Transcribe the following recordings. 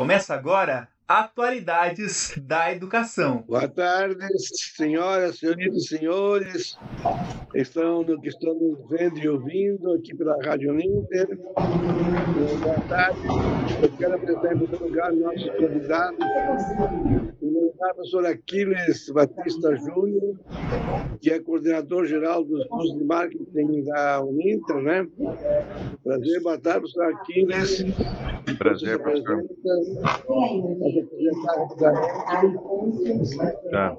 Começa agora Atualidades da Educação. Boa tarde, senhoras, senhoritas senhores. Estão no que estamos vendo e ouvindo aqui pela Rádio Inter. Boa tarde. Eu quero apresentar em primeiro lugar nossos convidados. O professor Aquiles Batista Júnior, que é coordenador geral dos cursos de marketing da Uninter, né? Prazer, boa tarde, professor Aquiles. Prazer, professor. Tá.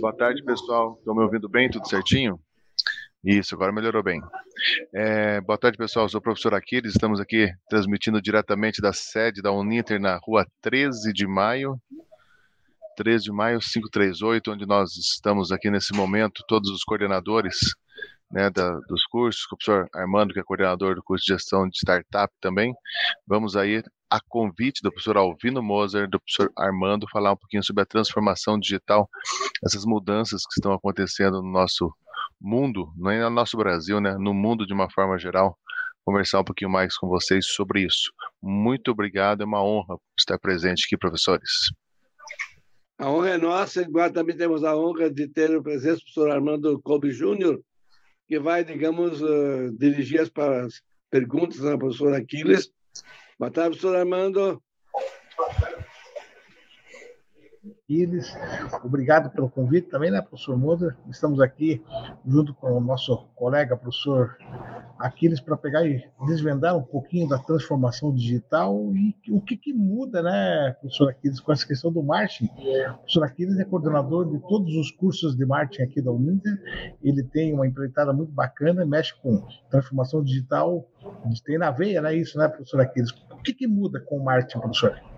Boa tarde, pessoal. Estão me ouvindo bem? Tudo certinho? Isso, agora melhorou bem. É, boa tarde, pessoal. Eu sou o professor Aquiles. Estamos aqui transmitindo diretamente da sede da Uninter na rua 13 de maio, 13 de maio 538, onde nós estamos aqui nesse momento, todos os coordenadores né, da, dos cursos, o professor Armando, que é coordenador do curso de gestão de startup também. Vamos aí, a convite do professor Alvino Moser, do professor Armando, falar um pouquinho sobre a transformação digital, essas mudanças que estão acontecendo no nosso mundo, não é no nosso Brasil, né, no mundo de uma forma geral, conversar um pouquinho mais com vocês sobre isso. Muito obrigado, é uma honra estar presente aqui, professores. A honra é nossa, igual também temos a honra de ter o presença do professor Armando Colby Júnior, que vai, digamos, uh, dirigir as, as perguntas ao professor Aquiles. Boa tarde, professor Armando. Aquiles. Obrigado pelo convite também, né, professor Moura? Estamos aqui junto com o nosso colega, professor Aquiles, para pegar e desvendar um pouquinho da transformação digital e o que, que muda, né, professor Aquiles, com essa questão do marketing. O professor Aquiles é coordenador de todos os cursos de marketing aqui da Uninter. Ele tem uma empreitada muito bacana, mexe com transformação digital, tem na veia, né, isso, né, professor Aquiles? O que, que muda com o marketing, professor?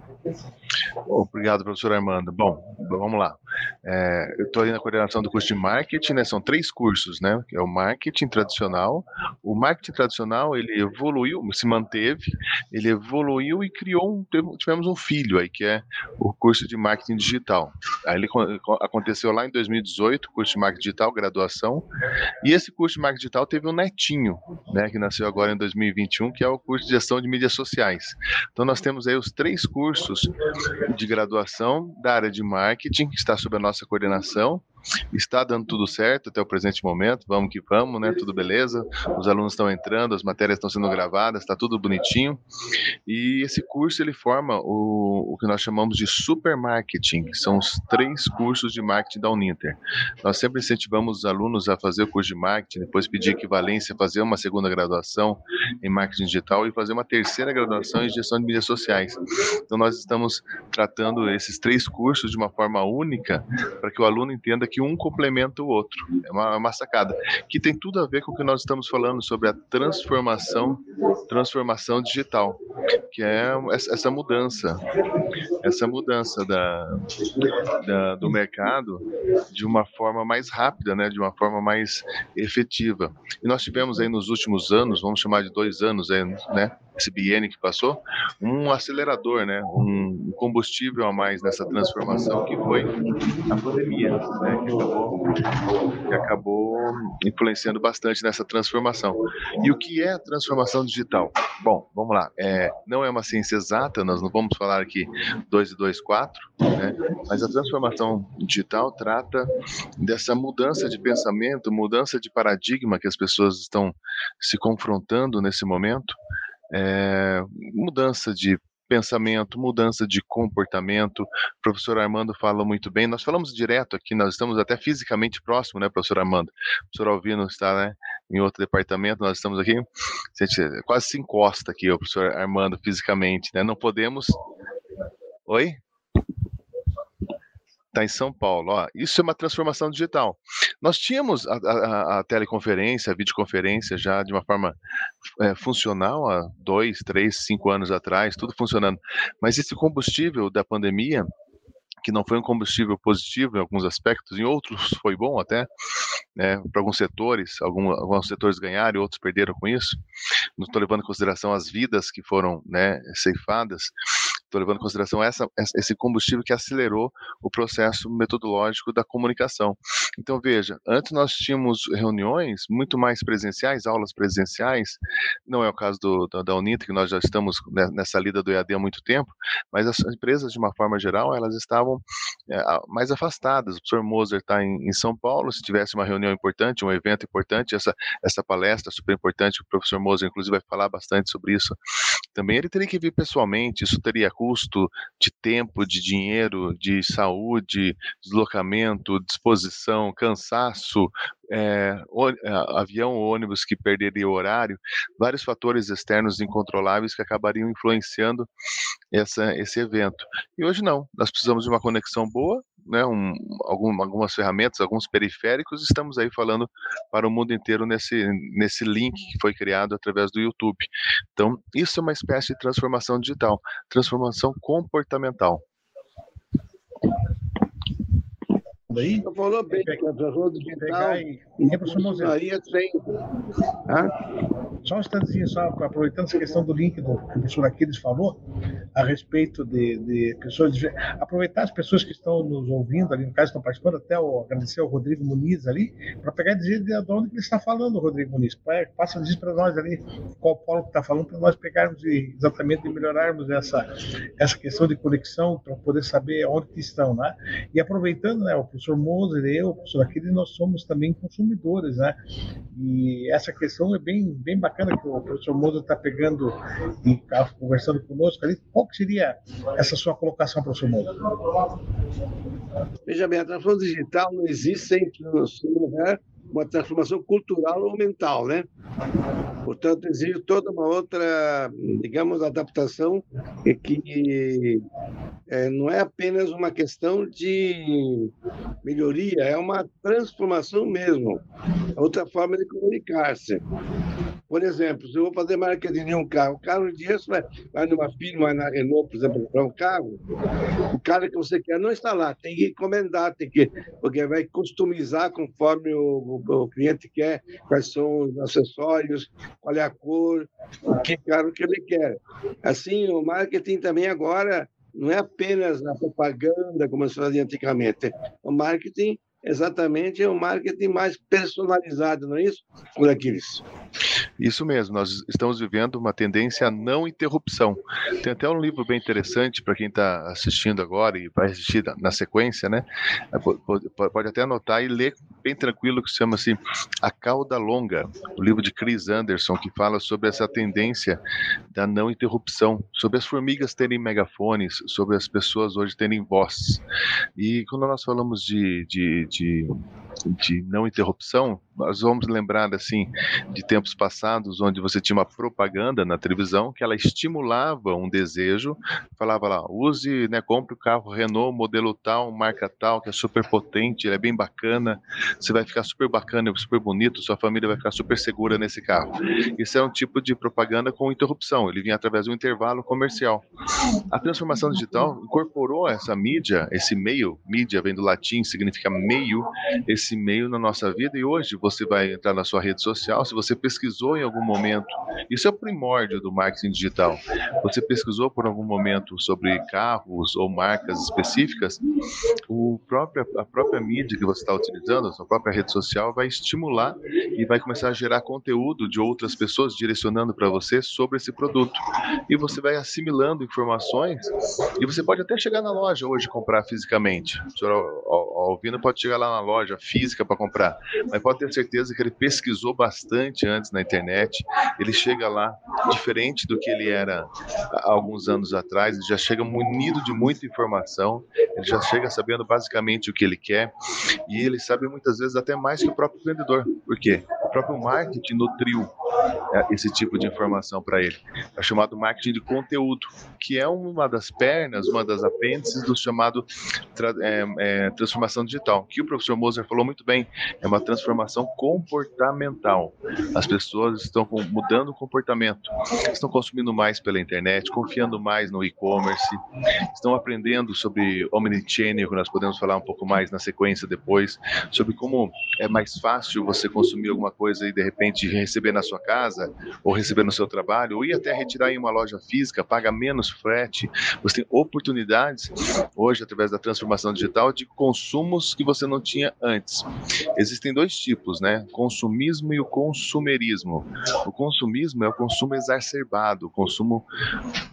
Obrigado, professor Armando. Bom, vamos lá. É, eu estou aí na coordenação do curso de marketing, né? São três cursos, né? É o marketing tradicional. O marketing tradicional ele evoluiu, se manteve, ele evoluiu e criou um, tivemos um filho aí que é o curso de marketing digital. Aí ele aconteceu lá em 2018, curso de marketing digital, graduação. E esse curso de marketing digital teve um netinho, né? Que nasceu agora em 2021, que é o curso de gestão de mídias sociais. Então nós temos aí os três cursos de graduação da área de marketing, que está sob a nossa coordenação, Está dando tudo certo até o presente momento, vamos que vamos, né? Tudo beleza. Os alunos estão entrando, as matérias estão sendo gravadas, está tudo bonitinho. E esse curso ele forma o, o que nós chamamos de supermarketing, que são os três cursos de marketing da Uninter. Nós sempre incentivamos os alunos a fazer o curso de marketing, depois pedir equivalência, fazer uma segunda graduação em marketing digital e fazer uma terceira graduação em gestão de mídias sociais. Então nós estamos tratando esses três cursos de uma forma única para que o aluno entenda que que um complementa o outro. É uma, uma sacada que tem tudo a ver com o que nós estamos falando sobre a transformação, transformação digital, que é essa mudança, essa mudança da, da, do mercado de uma forma mais rápida, né, de uma forma mais efetiva. E nós tivemos aí nos últimos anos, vamos chamar de dois anos, né, esse biênio que passou, um acelerador, né, um combustível a mais nessa transformação que foi a pandemia, né, que acabou, que acabou influenciando bastante nessa transformação. E o que é a transformação digital? Bom, vamos lá. É, não é uma ciência exata, nós não vamos falar aqui 2 e 2, 4, né, mas a transformação digital trata dessa mudança de pensamento, mudança de paradigma que as pessoas estão se confrontando nesse momento é, mudança de pensamento, mudança de comportamento. O professor Armando fala muito bem. Nós falamos direto aqui, nós estamos até fisicamente próximo, né, professor Armando? O professor Alvino está, né, em outro departamento, nós estamos aqui. A gente quase se encosta aqui, o professor Armando, fisicamente, né? Não podemos. Oi? Está em São Paulo. Ó, isso é uma transformação digital. Nós tínhamos a, a, a teleconferência, a videoconferência já de uma forma é, funcional há dois, três, cinco anos atrás, tudo funcionando. Mas esse combustível da pandemia, que não foi um combustível positivo em alguns aspectos, em outros foi bom até, né, para alguns setores, algum, alguns setores ganharam e outros perderam com isso. Não estou levando em consideração as vidas que foram né, ceifadas, estou levando em consideração essa, esse combustível que acelerou o processo metodológico da comunicação. Então, veja, antes nós tínhamos reuniões muito mais presenciais, aulas presenciais, não é o caso do, da, da que nós já estamos nessa lida do EAD há muito tempo, mas as empresas, de uma forma geral, elas estavam é, mais afastadas. O professor Moser está em, em, São Paulo, se tivesse uma reunião importante, um evento importante, essa, essa palestra super importante, o professor Moser, inclusive, vai falar bastante sobre isso, também ele teria que vir pessoalmente, isso teria custo de tempo, de dinheiro, de saúde, deslocamento, disposição, cansaço, é, avião ou ônibus que perderia horário, vários fatores externos incontroláveis que acabariam influenciando essa, esse evento. E hoje não, nós precisamos de uma conexão boa, né, um, algum, algumas ferramentas, alguns periféricos, estamos aí falando para o mundo inteiro nesse, nesse link que foi criado através do YouTube. Então, isso é uma espécie de transformação digital, transformação comportamental aí. Você falou bem, que a transformação digital e, e sem. Só um instantezinho, só aproveitando essa questão do link do que o professor Aquiles falou, a respeito de, de pessoas. De, aproveitar as pessoas que estão nos ouvindo ali, no caso, estão participando, até o, agradecer ao Rodrigo Muniz ali, para pegar e dizer de onde ele está falando, Rodrigo Muniz. Passa dizer para nós ali qual polo que está falando, para nós pegarmos e exatamente melhorarmos essa, essa questão de conexão, para poder saber onde que estão, né? E aproveitando, né, o professor professor Moser, eu, o professor nós somos também consumidores, né? E essa questão é bem, bem bacana que o professor Moser está pegando e está conversando conosco ali. Qual que seria essa sua colocação, professor Moser? Veja bem, a transformação digital não existe sem né? Uma transformação cultural ou mental, né? Portanto, exige toda uma outra, digamos, adaptação que é, não é apenas uma questão de melhoria, é uma transformação mesmo, outra forma de comunicar-se. Por exemplo, se eu vou fazer marketing de um carro, o carro dia vai, vai numa firma, na Renault, por exemplo, comprar um carro, o cara que você quer não está lá, tem que encomendar, tem que, porque vai customizar conforme o, o, o cliente quer, quais são os acessórios, qual é a cor, o que carro que ele quer. Assim, o marketing também agora não é apenas na propaganda como se fazia antigamente. O marketing exatamente é um marketing mais personalizado, não é isso, por Aquiles? Isso mesmo, nós estamos vivendo uma tendência à não interrupção. Tem até um livro bem interessante para quem está assistindo agora e vai assistir na sequência, né? É, pode até anotar e ler bem tranquilo, que se chama assim A Cauda Longa, o livro de Chris Anderson, que fala sobre essa tendência da não interrupção, sobre as formigas terem megafones, sobre as pessoas hoje terem voz. E quando nós falamos de, de, de, de não interrupção, nós vamos lembrar assim de tempos passados onde você tinha uma propaganda na televisão que ela estimulava um desejo, falava lá, use, né, compre o carro Renault modelo tal, marca tal, que é super potente, é bem bacana, você vai ficar super bacana, super bonito, sua família vai ficar super segura nesse carro. Isso é um tipo de propaganda com interrupção, ele vinha através de um intervalo comercial. A transformação digital incorporou essa mídia, esse meio, mídia vem do latim, significa meio, esse meio na nossa vida e hoje você vai entrar na sua rede social, se você pesquisou em algum momento, isso é o primórdio do marketing digital. Você pesquisou por algum momento sobre carros ou marcas específicas, o a própria mídia que você está utilizando, a sua própria rede social, vai estimular e vai começar a gerar conteúdo de outras pessoas direcionando para você sobre esse produto. E você vai assimilando informações e você pode até chegar na loja hoje comprar fisicamente. O senhor Alvino pode chegar lá na loja física para comprar, mas pode ter certeza que ele pesquisou bastante antes na internet. Ele chega lá diferente do que ele era há alguns anos atrás, ele já chega munido de muita informação, ele já chega sabendo basicamente o que ele quer e ele sabe muitas vezes até mais que o próprio vendedor. Por quê? Próprio marketing nutriu é, esse tipo de informação para ele. É chamado marketing de conteúdo, que é uma das pernas, uma das apêndices do chamado tra é, é, transformação digital, que o professor Moser falou muito bem, é uma transformação comportamental. As pessoas estão mudando o comportamento, estão consumindo mais pela internet, confiando mais no e-commerce, estão aprendendo sobre omnichannel, que nós podemos falar um pouco mais na sequência depois, sobre como é mais fácil você consumir alguma coisa e de repente receber na sua sua casa, ou receber no seu trabalho, ou ir até retirar em uma loja física, paga menos frete. Você tem oportunidades hoje, através da transformação digital, de consumos que você não tinha antes. Existem dois tipos, né? Consumismo e o consumerismo. O consumismo é o consumo exacerbado, o consumo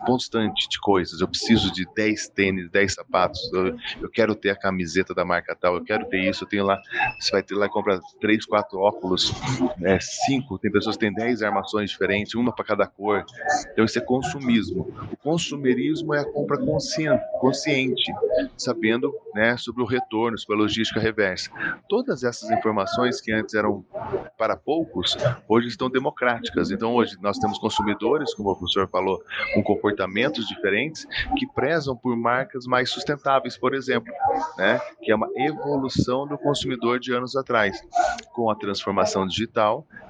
constante de coisas. Eu preciso de 10 tênis, 10 sapatos, eu, eu quero ter a camiseta da marca tal, eu quero ter isso, eu tenho lá, você vai ter lá e compra 3, 4 óculos, né, 5, tem pessoas que têm 10 armações diferentes, uma para cada cor. Então isso é consumismo. O consumerismo é a compra consciente, consciente sabendo né, sobre o retorno, sobre a logística reversa. Todas essas informações que antes eram para poucos, hoje estão democráticas. Então hoje nós temos consumidores, como o professor falou, com comportamentos diferentes, que prezam por marcas mais sustentáveis, por exemplo, né, que é uma evolução do consumidor de anos atrás. Com a transformação digital,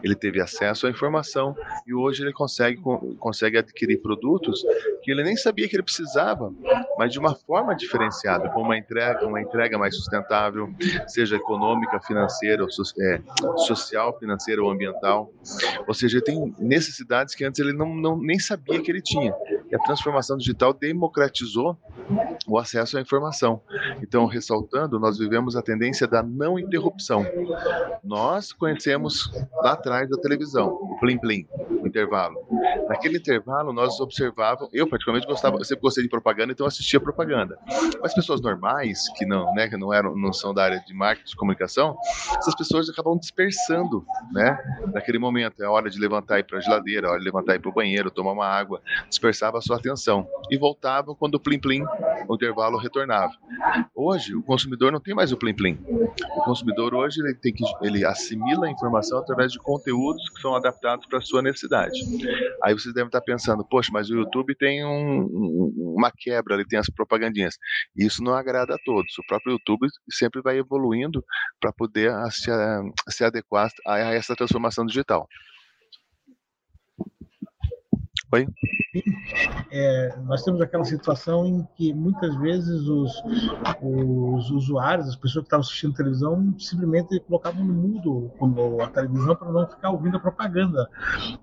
ele teve acesso à informação e hoje ele consegue, consegue adquirir produtos que ele nem sabia que ele precisava, mas de uma forma diferenciada, com uma entrega, uma entrega mais sustentável, seja econômica, financeira, é, social, financeira ou ambiental. Ou seja, ele tem necessidades que antes ele não, não nem sabia que ele tinha. E a transformação digital democratizou o acesso à informação. Então, ressaltando, nós vivemos a tendência da não interrupção. Nós conhecemos lá atrás da televisão, o plim plim, o intervalo. Naquele intervalo, nós observávamos, eu particularmente gostava, eu sempre gostei de propaganda, então assistia propaganda. Mas pessoas normais, que não, né, que não eram, não são da área de marketing, de comunicação, essas pessoas acabam dispersando, né? Naquele momento, é hora de levantar e ir para a geladeira, a hora de levantar e ir para o banheiro, tomar uma água, dispersava a sua atenção e voltava quando o plim plim, o intervalo retornava. Hoje, o consumidor não tem mais o plim plim. O consumidor hoje ele tem que ele assimila a informação através de conteúdos que são adaptados para sua necessidade. Aí vocês devem estar pensando, poxa, mas o YouTube tem um, uma quebra, ele tem as propagandinhas. Isso não agrada a todos. O próprio YouTube sempre vai evoluindo para poder se, se adequar a essa transformação digital. Oi? É, nós temos aquela situação em que muitas vezes os, os usuários, as pessoas que estavam assistindo televisão, simplesmente colocavam no mudo a televisão para não ficar ouvindo a propaganda.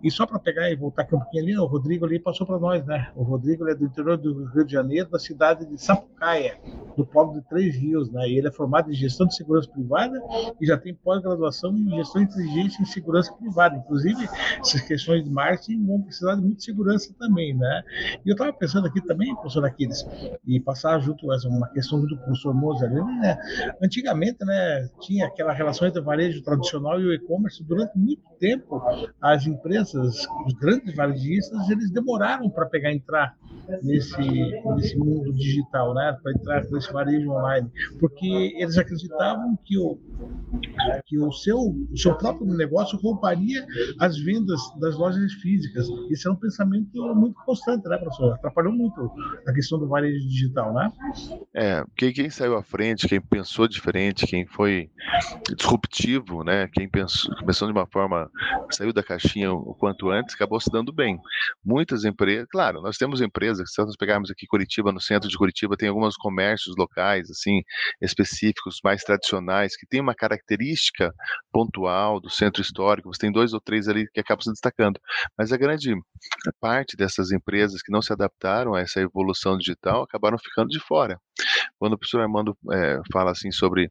E só para pegar e voltar aqui um pouquinho ali, o Rodrigo ali passou para nós, né? O Rodrigo é do interior do Rio de Janeiro, da cidade de Sapucaia, do polo de Três Rios, né? E ele é formado em gestão de segurança privada e já tem pós-graduação em gestão de inteligência em segurança privada. Inclusive, essas questões de marketing vão precisar de muita segurança também, né? E eu estava pensando aqui também, professor Aquiles, e passar junto essa uma questão junto com o professor Moser, né? Antigamente, né, tinha aquela relação entre o varejo tradicional e o e-commerce. Durante muito tempo, as empresas, os grandes varejistas, eles demoraram para pegar entrar nesse nesse mundo digital, né? Para entrar nesse varejo online, porque eles acreditavam que o que o seu o seu próprio negócio roubaria as vendas das lojas físicas. Esse é um pensamento muito constante, né, professor? Atrapalhou muito a questão do varejo digital, né? É, quem, quem saiu à frente, quem pensou diferente, quem foi disruptivo, né? Quem pensou, pensou de uma forma, saiu da caixinha o quanto antes, acabou se dando bem. Muitas empresas, claro, nós temos empresas, se nós pegarmos aqui Curitiba, no centro de Curitiba, tem alguns comércios locais, assim, específicos, mais tradicionais, que tem uma característica pontual do centro histórico, você tem dois ou três ali que acabam se destacando. Mas a grande parte dessas empresas que não se adaptaram a essa evolução digital acabaram ficando de fora. Quando o professor Armando é, fala assim sobre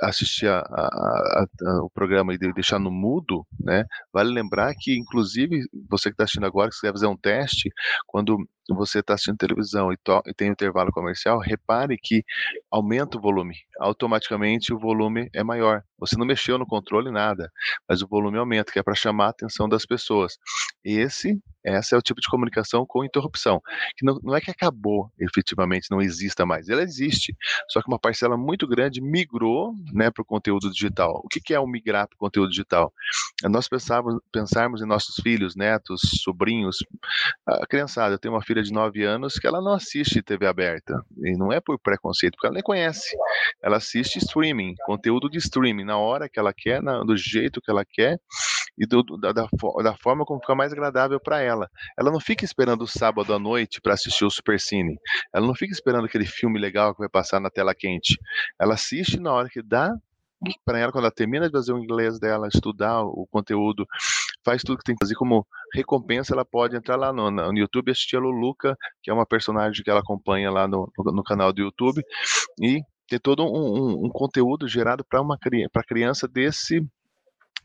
assistir a, a, a, o programa e deixar no mudo, né, vale lembrar que, inclusive, você que está assistindo agora, que você deve fazer um teste, quando você está assistindo televisão e, e, tem intervalo comercial, repare que aumenta o volume. Automaticamente o volume é maior. Você não mexeu no controle nada, mas o volume aumenta, que é para chamar a atenção das pessoas. Esse essa é o tipo de comunicação com interrupção, que não, não é que acabou efetivamente, não exista mais, ela existe, só que uma parcela muito grande migrou né, para o conteúdo digital. O que, que é o migrar para o conteúdo digital? É nós pensarmos, pensarmos em nossos filhos, netos, sobrinhos, a criançada, eu tenho uma filha de 9 anos que ela não assiste TV aberta, e não é por preconceito, porque ela nem conhece, ela assiste streaming, conteúdo de streaming, na hora que ela quer, na, do jeito que ela quer, e do, da, da, da forma como fica mais agradável para ela ela. Não fica esperando o sábado à noite para assistir o Supercine. Ela não fica esperando aquele filme legal que vai passar na tela quente. Ela assiste na hora que dá para ela, quando ela termina de fazer o inglês dela, estudar o conteúdo, faz tudo que tem que fazer como recompensa, ela pode entrar lá no, no YouTube e assistir a Luluca, que é uma personagem que ela acompanha lá no, no, no canal do YouTube, e ter todo um, um, um conteúdo gerado para uma para criança desse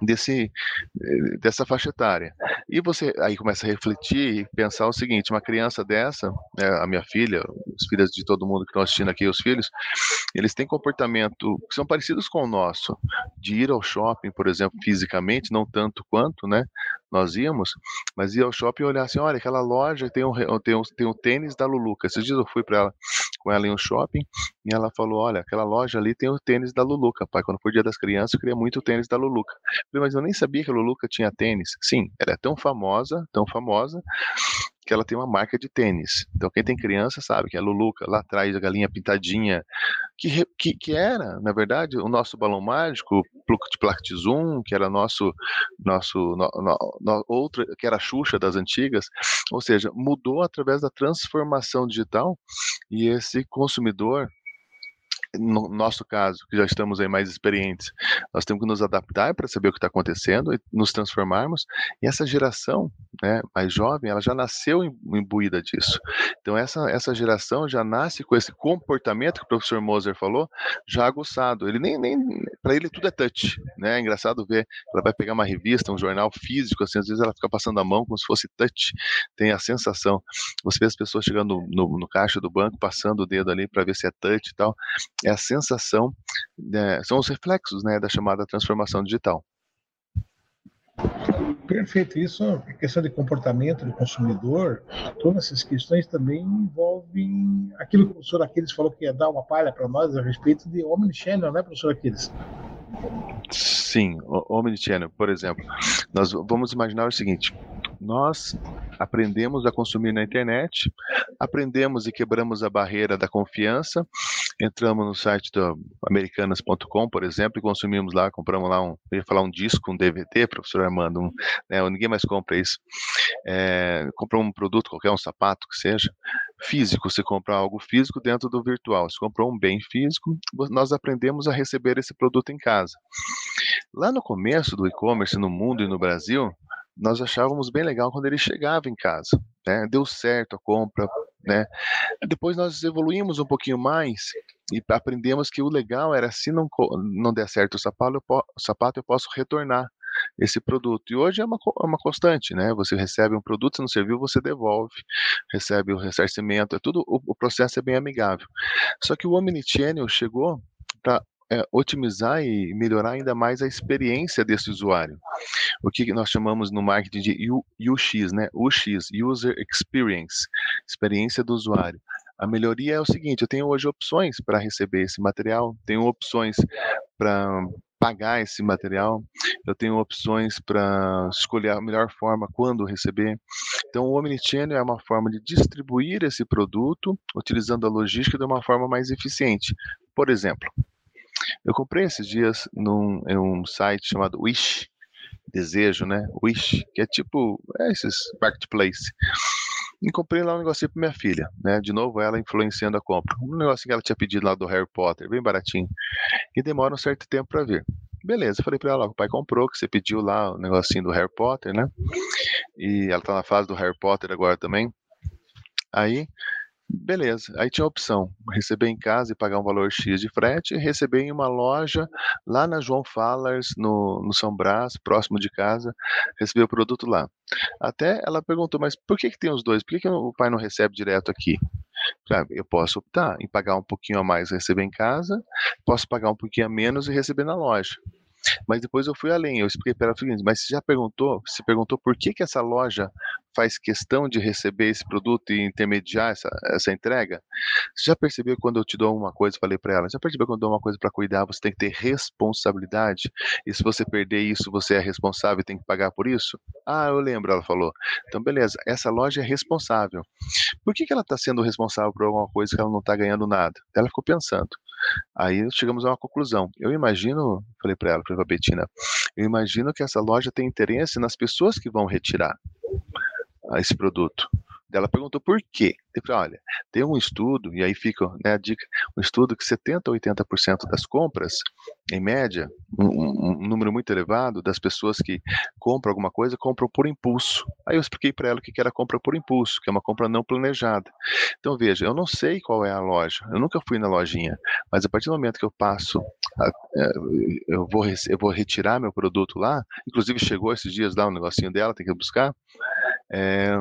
desse eh, dessa faixa etária. E você aí começa a refletir e pensar o seguinte: uma criança dessa, né, a minha filha, os filhos de todo mundo que estão assistindo aqui, os filhos, eles têm comportamento que são parecidos com o nosso, de ir ao shopping, por exemplo, fisicamente, não tanto quanto, né? Nós íamos, mas ia ao shopping e olhar assim, olha, aquela loja tem um, tem um, tem um tênis da Luluca. Esses dias eu fui para ela, com ela em um shopping e ela falou, olha, aquela loja ali tem o tênis da Luluca, pai. Quando foi o dia das crianças, eu queria muito o tênis da Luluca. Eu falei, mas eu nem sabia que a Luluca tinha tênis. Sim, ela é tão famosa, tão famosa, que ela tem uma marca de tênis. Então, quem tem criança sabe que é a Luluca, lá atrás, a galinha pintadinha, que, que, que era, na verdade, o nosso balão mágico, de Plact Zoom, que era nosso, nosso no, no, no, outra, que era a Xuxa das antigas, ou seja, mudou através da transformação digital e esse consumidor no nosso caso, que já estamos aí mais experientes, nós temos que nos adaptar para saber o que está acontecendo e nos transformarmos. E essa geração né, mais jovem, ela já nasceu imbuída disso. Então, essa, essa geração já nasce com esse comportamento que o professor Moser falou, já aguçado. Ele nem, nem para ele tudo é touch. Né? É engraçado ver, ela vai pegar uma revista, um jornal físico, assim, às vezes ela fica passando a mão como se fosse touch. Tem a sensação. Você vê as pessoas chegando no, no, no caixa do banco, passando o dedo ali para ver se é touch e tal é a sensação, né, são os reflexos né, da chamada transformação digital. Perfeito. Isso, a questão de comportamento do consumidor, todas essas questões também envolvem aquilo que o professor Aquiles falou que ia dar uma palha para nós a respeito de Omnichannel, né, professor Aquiles? Sim, Omnichannel, por exemplo. Nós vamos imaginar o seguinte: nós aprendemos a consumir na internet, aprendemos e quebramos a barreira da confiança, entramos no site do americanas.com, por exemplo, e consumimos lá, compramos lá um, eu ia falar um disco, um DVD, professor Armando, um, né, ninguém mais compra isso. É, comprou um produto, qualquer um sapato que seja, físico, você compra algo físico dentro do virtual. Você comprou um bem físico, nós aprendemos a receber esse produto em casa. Lá no começo do e-commerce no mundo e no Brasil, nós achávamos bem legal quando ele chegava em casa, né? Deu certo a compra, né? Depois nós evoluímos um pouquinho mais e aprendemos que o legal era se não não der certo o sapato, eu, o sapato eu posso retornar esse produto. E hoje é uma, é uma constante, né? Você recebe um produto, se não serviu, você devolve, recebe o ressarcimento, é tudo, o, o processo é bem amigável. Só que o Omnichannel chegou para é, otimizar e melhorar ainda mais a experiência desse usuário. O que nós chamamos no marketing de UX, né? UX, User Experience, experiência do usuário. A melhoria é o seguinte: eu tenho hoje opções para receber esse material, tenho opções para pagar esse material, eu tenho opções para escolher a melhor forma quando receber. Então, o Omnichannel é uma forma de distribuir esse produto utilizando a logística de uma forma mais eficiente. Por exemplo, eu comprei esses dias num, em um site chamado Wish, desejo, né? Wish, que é tipo é esses marketplace. E comprei lá um negocinho para minha filha, né? De novo, ela influenciando a compra. Um negocinho que ela tinha pedido lá do Harry Potter, bem baratinho. E demora um certo tempo para vir. Beleza, falei para ela, o pai comprou, que você pediu lá o negocinho do Harry Potter, né? E ela tá na fase do Harry Potter agora também. Aí Beleza. Aí tinha a opção: receber em casa e pagar um valor X de frete, receber em uma loja lá na João Fallers, no, no São Brás, próximo de casa, receber o produto lá. Até ela perguntou: mas por que, que tem os dois? Por que, que o pai não recebe direto aqui? Eu posso optar em pagar um pouquinho a mais e receber em casa, posso pagar um pouquinho a menos e receber na loja. Mas depois eu fui além, eu expliquei para ela o seguinte, mas você já perguntou, se perguntou por que, que essa loja faz questão de receber esse produto e intermediar essa, essa entrega? Você já percebeu quando eu te dou uma coisa, falei para ela, já percebeu quando eu dou uma coisa para cuidar, você tem que ter responsabilidade? E se você perder isso, você é responsável e tem que pagar por isso? Ah, eu lembro, ela falou. Então, beleza, essa loja é responsável. Por que, que ela está sendo responsável por alguma coisa que ela não está ganhando nada? Ela ficou pensando. Aí chegamos a uma conclusão. Eu imagino, falei para ela, falei para a Betina, eu imagino que essa loja tem interesse nas pessoas que vão retirar esse produto. Ela perguntou por quê. Eu falei, olha, tem um estudo, e aí fica né, a dica, um estudo que 70% a 80% das compras, em média, um, um, número muito elevado das pessoas que compram alguma coisa, compram por impulso. Aí eu expliquei para ela o que era compra por impulso, que é uma compra não planejada. Então veja, eu não sei qual é a loja, eu nunca fui na lojinha, mas a partir do momento que eu passo, é, eu vou, eu vou retirar meu produto lá, inclusive chegou esses dias lá um negocinho dela, tem que buscar, é,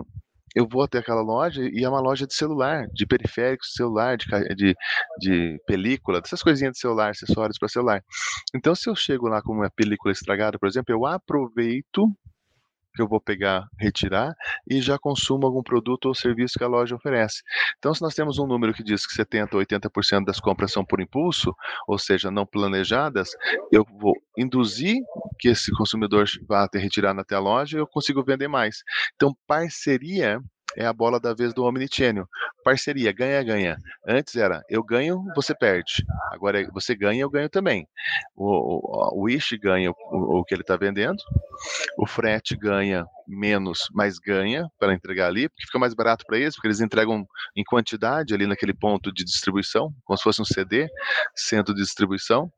eu vou até aquela loja e é uma loja de celular, de periféricos celular, de, de, de película, dessas coisinhas de celular, acessórios para celular. Então, se eu chego lá com uma película estragada, por exemplo, eu aproveito que eu vou pegar, retirar e já consumo algum produto ou serviço que a loja oferece. Então, se nós temos um número que diz que 70% ou 80% das compras são por impulso, ou seja, não planejadas, eu vou induzir que esse consumidor vá até retirar na tua loja e eu consigo vender mais. Então, parceria é a bola da vez do omnichannel. Parceria, ganha-ganha. Antes era eu ganho, você perde. Agora é você ganha, eu ganho também. O, o, o Wish ganha o, o que ele está vendendo, o frete ganha menos, mas ganha para entregar ali, porque fica mais barato para eles, porque eles entregam em quantidade ali naquele ponto de distribuição, como se fosse um CD, centro de distribuição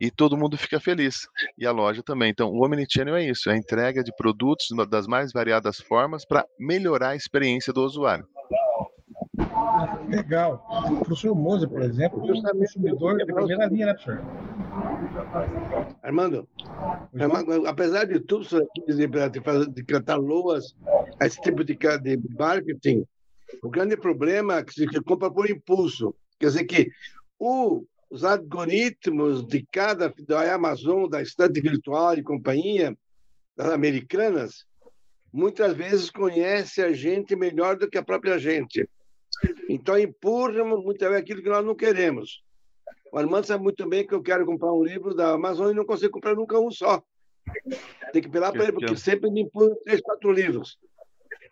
e todo mundo fica feliz. E a loja também. Então, o Omnichannel é isso, é a entrega de produtos das mais variadas formas para melhorar a experiência do usuário. Legal. O professor Moza, por exemplo, é um consumidor de primeira linha, né, professor? Armando, Armando, apesar de tudo isso aqui, de, de cantar loas, esse tipo de, de marketing, o grande problema é que se compra por impulso. Quer dizer que o os algoritmos de cada da Amazon, da estante virtual e companhia, das americanas, muitas vezes conhece a gente melhor do que a própria gente. Então empurram muitas vezes aquilo que nós não queremos. O Armando sabe muito bem que eu quero comprar um livro da Amazon e não consigo comprar nunca um só. Tem que pelar para ele, porque sempre me empurram três, quatro livros.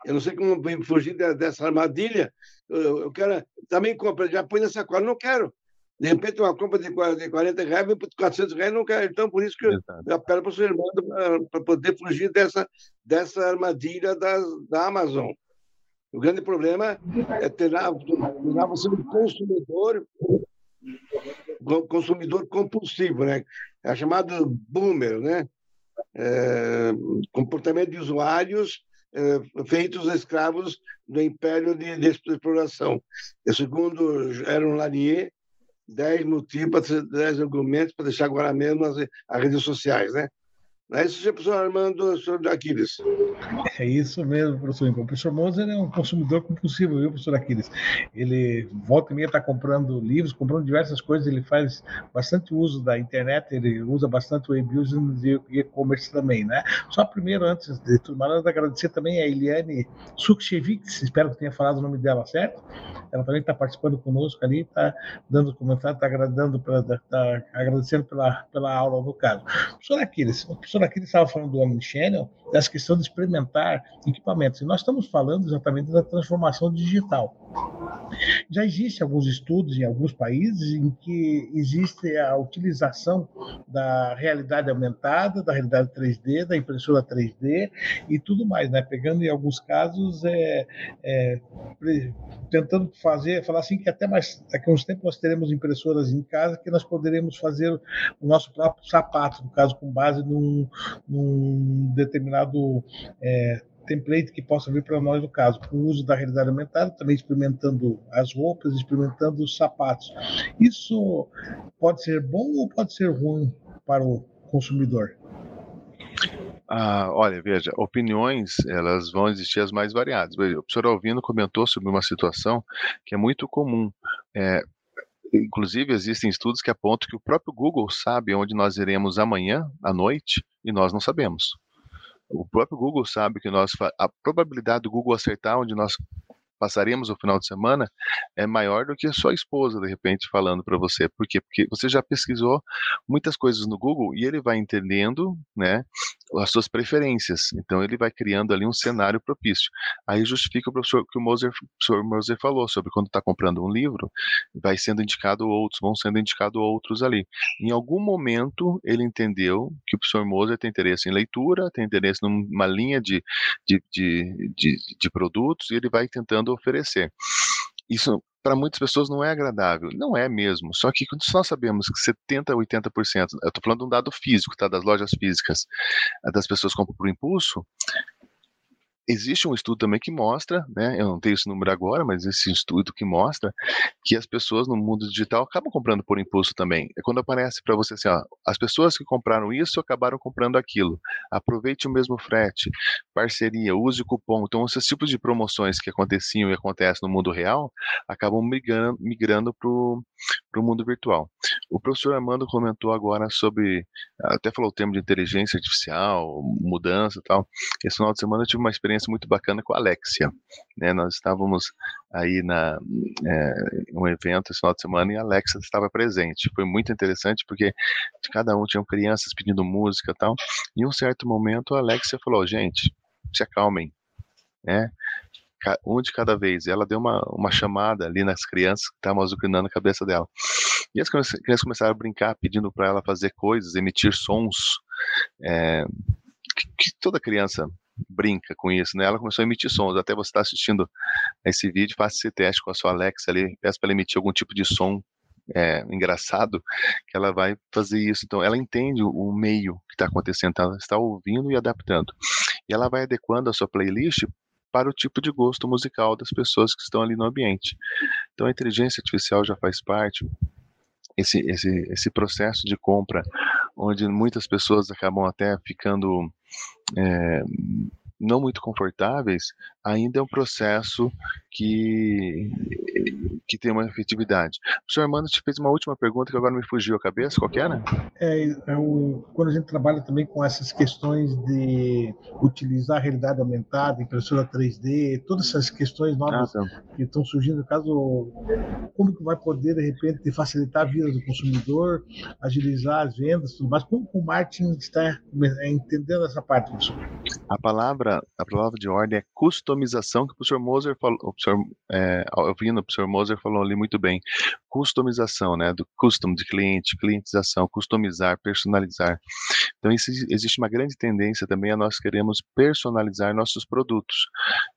Eu não sei como fugir dessa armadilha. Eu quero também comprar, já põe nessa sacola. Não quero. De repente, uma compra de 40 reais vem por 400 reais, não quer. Então, por isso que eu, eu apelo para o seu irmão para poder fugir dessa, dessa armadilha das, da Amazon. O grande problema é terá você um consumidor, consumidor compulsivo, né? É chamado boomer, né? É, comportamento de usuários é, feitos escravos do império de, de exploração. E segundo Aaron Lanier, 10 motivos, 10 argumentos para deixar agora mesmo as, as redes sociais, né? Não é isso, professor Armando senhor Aquiles? É isso mesmo, professor. O professor Moser é um consumidor compulsivo, viu, professor Aquiles? Ele volta e meia está comprando livros, comprando diversas coisas, ele faz bastante uso da internet, ele usa bastante o e-business e e-commerce também, né? Só primeiro, antes de tudo agradecer também a Eliane Sukchevich, espero que tenha falado o nome dela certo. Ela também está participando conosco ali, está dando comentário, está agradando, tá agradecendo pela, pela aula do caso. Professor Aquiles, o professor aqui estava falando do Omnichannel, dessa questão de experimentar equipamentos. E nós estamos falando exatamente da transformação digital. Já existem alguns estudos em alguns países em que existe a utilização da realidade aumentada, da realidade 3D, da impressora 3D e tudo mais, né? Pegando em alguns casos, é, é, tentando fazer, falar assim que até mais daqui a uns tempos nós teremos impressoras em casa que nós poderemos fazer o nosso próprio sapato, no caso com base num, num determinado é, template que possa vir para nós no caso, com o uso da realidade aumentada, também experimentando as roupas, experimentando os sapatos. Isso pode ser bom ou pode ser ruim para o consumidor? Ah, olha, veja, opiniões elas vão existir as mais variadas. O professor Alvino comentou sobre uma situação que é muito comum. É, inclusive, existem estudos que apontam que o próprio Google sabe onde nós iremos amanhã à noite e nós não sabemos. O próprio Google sabe que nós a probabilidade do Google acertar onde nós passaríamos o final de semana é maior do que a sua esposa, de repente, falando para você. Por quê? Porque você já pesquisou muitas coisas no Google e ele vai entendendo, né, as suas preferências. Então, ele vai criando ali um cenário propício. Aí justifica o professor que o Moser, o Moser falou sobre quando está comprando um livro, vai sendo indicado outros, vão sendo indicados outros ali. Em algum momento, ele entendeu que o professor Moser tem interesse em leitura, tem interesse numa linha de, de, de, de, de produtos e ele vai tentando oferecer. Isso para muitas pessoas não é agradável. Não é mesmo. Só que quando nós sabemos que 70 a 80%, eu estou falando de um dado físico, tá, das lojas físicas, das pessoas compram por impulso, existe um estudo também que mostra, né, eu não tenho esse número agora, mas esse estudo que mostra que as pessoas no mundo digital acabam comprando por impulso também. É quando aparece para você assim, ó, as pessoas que compraram isso acabaram comprando aquilo. Aproveite o mesmo frete, parceria, use cupom. Então, esses tipos de promoções que aconteciam e acontecem no mundo real acabam migrando, migrando para o mundo virtual. O professor Armando comentou agora sobre, até falou o termo de inteligência artificial, mudança e tal. Esse final de semana eu tive uma experiência muito bacana com a Alexia. Né? Nós estávamos aí na é, um evento esse final de semana e a Alexia estava presente. Foi muito interessante porque cada um tinha crianças pedindo música e tal. E em um certo momento a Alexia falou: gente, se acalmem, né? Um de cada vez. Ela deu uma, uma chamada ali nas crianças que estavam azucrinando a cabeça dela. E as crianças começaram a brincar, pedindo para ela fazer coisas, emitir sons. É, que, que, toda criança brinca com isso, né? Ela começou a emitir sons. Até você está assistindo esse vídeo, faça esse teste com a sua Alexa ali, peça para ela emitir algum tipo de som é, engraçado, que ela vai fazer isso. Então, ela entende o meio que está acontecendo, então ela está ouvindo e adaptando. E ela vai adequando a sua playlist para o tipo de gosto musical das pessoas que estão ali no ambiente. Então, a inteligência artificial já faz parte esse, esse, esse processo de compra, onde muitas pessoas acabam até ficando é, não muito confortáveis, ainda é um processo que, que tem uma efetividade. O professor Armando te fez uma última pergunta que agora me fugiu a cabeça, qual era? É, é o, quando a gente trabalha também com essas questões de utilizar a realidade aumentada, impressora 3D, todas essas questões novas ah, tá. que estão surgindo, caso como que vai poder de repente facilitar a vida do consumidor, agilizar as vendas, tudo mais, como o marketing está entendendo essa parte, professor? A palavra, a palavra de ordem é customização que o professor Moser falou, o professor, é, o professor Moser falou ali muito bem, customização, né, do custom de cliente, clientização, customizar, personalizar. Então isso, existe uma grande tendência também a nós queremos personalizar nossos produtos.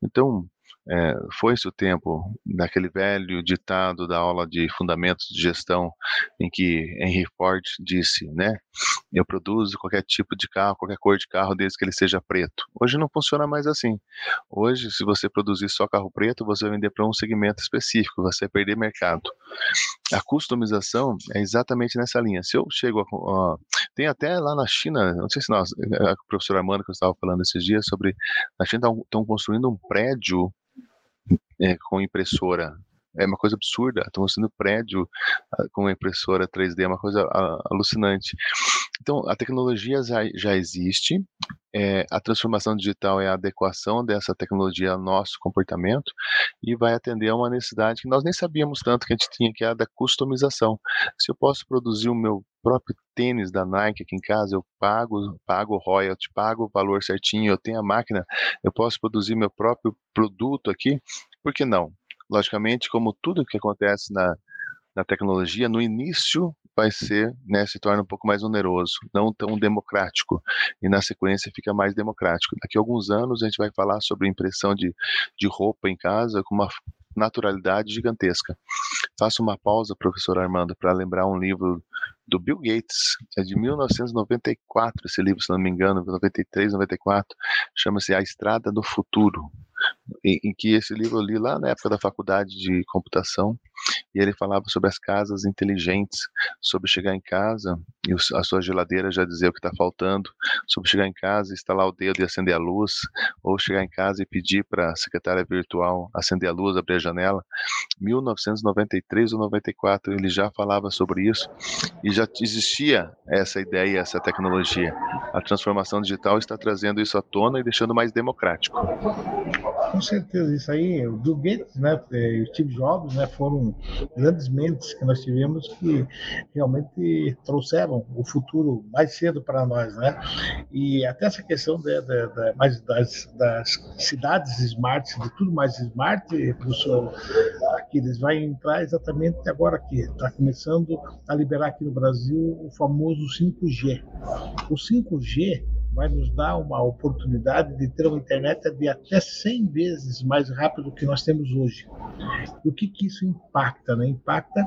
Então, é, foi-se o tempo daquele velho ditado da aula de fundamentos de gestão em que Henry Ford disse, né? Eu produzo qualquer tipo de carro, qualquer cor de carro, desde que ele seja preto. Hoje não funciona mais assim. Hoje, se você produzir só carro preto, você vai vender para um segmento específico, você vai perder mercado. A customização é exatamente nessa linha. Se eu chego a, tem até lá na China, não sei se nós, a professora Amanda que eu estava falando esses dias sobre, na China estão construindo um prédio é, com impressora. É uma coisa absurda. Estão construindo prédio ah, com impressora 3D, é uma coisa alucinante. Então, a tecnologia já, já existe, é, a transformação digital é a adequação dessa tecnologia ao nosso comportamento e vai atender a uma necessidade que nós nem sabíamos tanto que a gente tinha, que é a da customização. Se eu posso produzir o meu próprio tênis da Nike aqui em casa, eu pago, pago royalty, pago o valor certinho, eu tenho a máquina, eu posso produzir meu próprio produto aqui, por que não? Logicamente, como tudo que acontece na, na tecnologia, no início vai ser, né, se torna um pouco mais oneroso, não tão democrático, e na sequência fica mais democrático. Daqui a alguns anos a gente vai falar sobre impressão de, de roupa em casa com uma naturalidade gigantesca. Faço uma pausa, professor Armando, para lembrar um livro do Bill Gates, é de 1994, esse livro, se não me engano, 93, 94, chama-se A Estrada do Futuro. Em, em, que esse livro eu li lá na época da faculdade de computação e ele falava sobre as casas inteligentes, sobre chegar em casa e a sua geladeira já dizer o que está faltando, sobre chegar em casa, instalar o dedo e acender a luz, ou chegar em casa e pedir para a secretária virtual acender a luz, abrir a janela. 1993 ou 94 ele já falava sobre isso e já existia essa ideia, essa tecnologia. A transformação digital está trazendo isso à tona e deixando mais democrático. Com certeza, isso aí, o Bill Gates né, e o Steve Jobs né, foram grandes mentes que nós tivemos que realmente trouxeram o futuro mais cedo para nós. Né? E até essa questão de, mais das, das cidades smart, de tudo mais smart, professor Aquiles, vai entrar exatamente agora aqui. Está começando a liberar aqui no Brasil o famoso 5G. O 5G vai nos dar uma oportunidade de ter uma internet de até 100 vezes mais rápido do que nós temos hoje. E o que, que isso impacta? Né? Impacta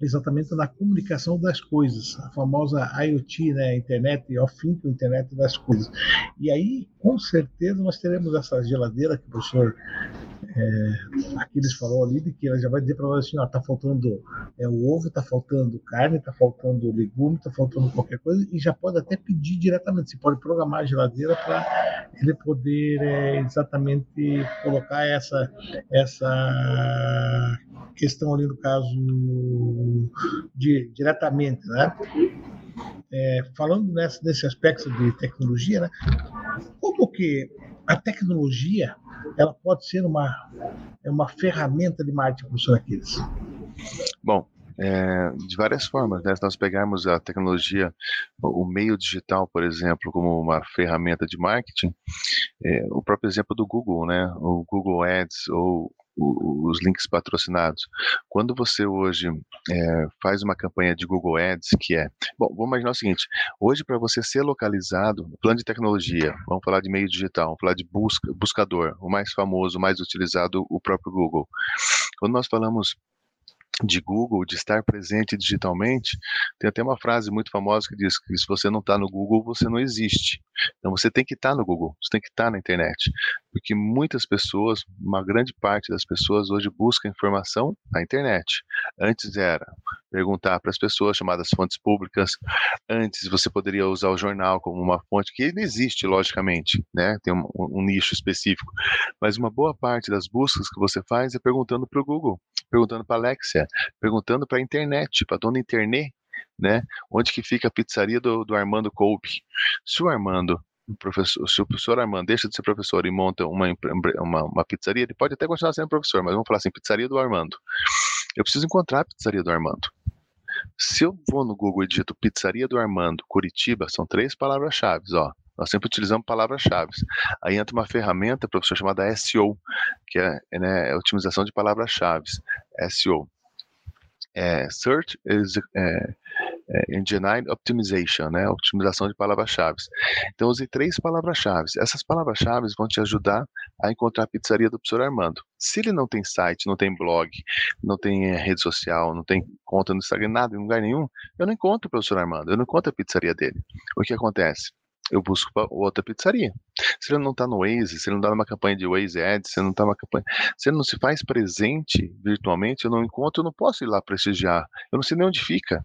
exatamente na comunicação das coisas, a famosa IoT, né? Internet of Things, Internet das coisas. E aí, com certeza, nós teremos essa geladeira que o professor é, Aquiles falou ali, de que ela já vai dizer para nós assim, ó, tá faltando é, o ovo, tá faltando carne, tá faltando legume, tá faltando qualquer coisa, e já pode até pedir diretamente, você pode programar a geladeira para ele poder é, exatamente colocar essa, essa questão ali no caso de, diretamente, né? É, falando nesse aspecto de tecnologia, né? Como que a tecnologia ela pode ser uma, é uma ferramenta de marketing, professor Aquiles? Bom, é, de várias formas. Né? Se nós pegarmos a tecnologia, o meio digital, por exemplo, como uma ferramenta de marketing, é, o próprio exemplo do Google, né? o Google Ads ou os links patrocinados. Quando você hoje é, faz uma campanha de Google Ads, que é. Bom, vamos imaginar o seguinte: hoje, para você ser localizado, plano de tecnologia, vamos falar de meio digital, vamos falar de busca, buscador, o mais famoso, o mais utilizado, o próprio Google. Quando nós falamos de Google, de estar presente digitalmente, tem até uma frase muito famosa que diz que se você não está no Google, você não existe. Então você tem que estar tá no Google, você tem que estar tá na internet, porque muitas pessoas, uma grande parte das pessoas hoje busca informação na internet. Antes era perguntar para as pessoas chamadas fontes públicas. Antes você poderia usar o jornal como uma fonte que não existe, logicamente, né? Tem um, um nicho específico, mas uma boa parte das buscas que você faz é perguntando para o Google, perguntando para Alexia, perguntando para a internet, para dona internet, né? Onde que fica a pizzaria do, do Armando Coupe? Se o Armando professor, se o professor Armando deixa de ser professor e monta uma, uma, uma, pizzaria, ele pode até continuar sendo professor, mas vamos falar assim, pizzaria do Armando. Eu preciso encontrar a pizzaria do Armando. Se eu vou no Google e digito pizzaria do Armando, Curitiba, são três palavras-chave, ó. Nós sempre utilizamos palavras-chave. Aí entra uma ferramenta, professor, chamada SEO, que é, né, é otimização de palavras-chave. SEO. É, search é, é, Engine Optimization, né? Otimização de palavras-chave. Então, usei três palavras-chave. Essas palavras-chave vão te ajudar a encontrar a pizzaria do professor Armando. Se ele não tem site, não tem blog, não tem é, rede social, não tem conta no Instagram, nada, em lugar nenhum, eu não encontro o professor Armando, eu não encontro a pizzaria dele. O que acontece? Eu busco outra pizzaria. Se ele não está no Waze, se ele não está numa campanha de Waze Ads, se ele não está numa campanha, se ele não se faz presente virtualmente, eu não encontro, eu não posso ir lá prestigiar. Eu não sei nem onde fica.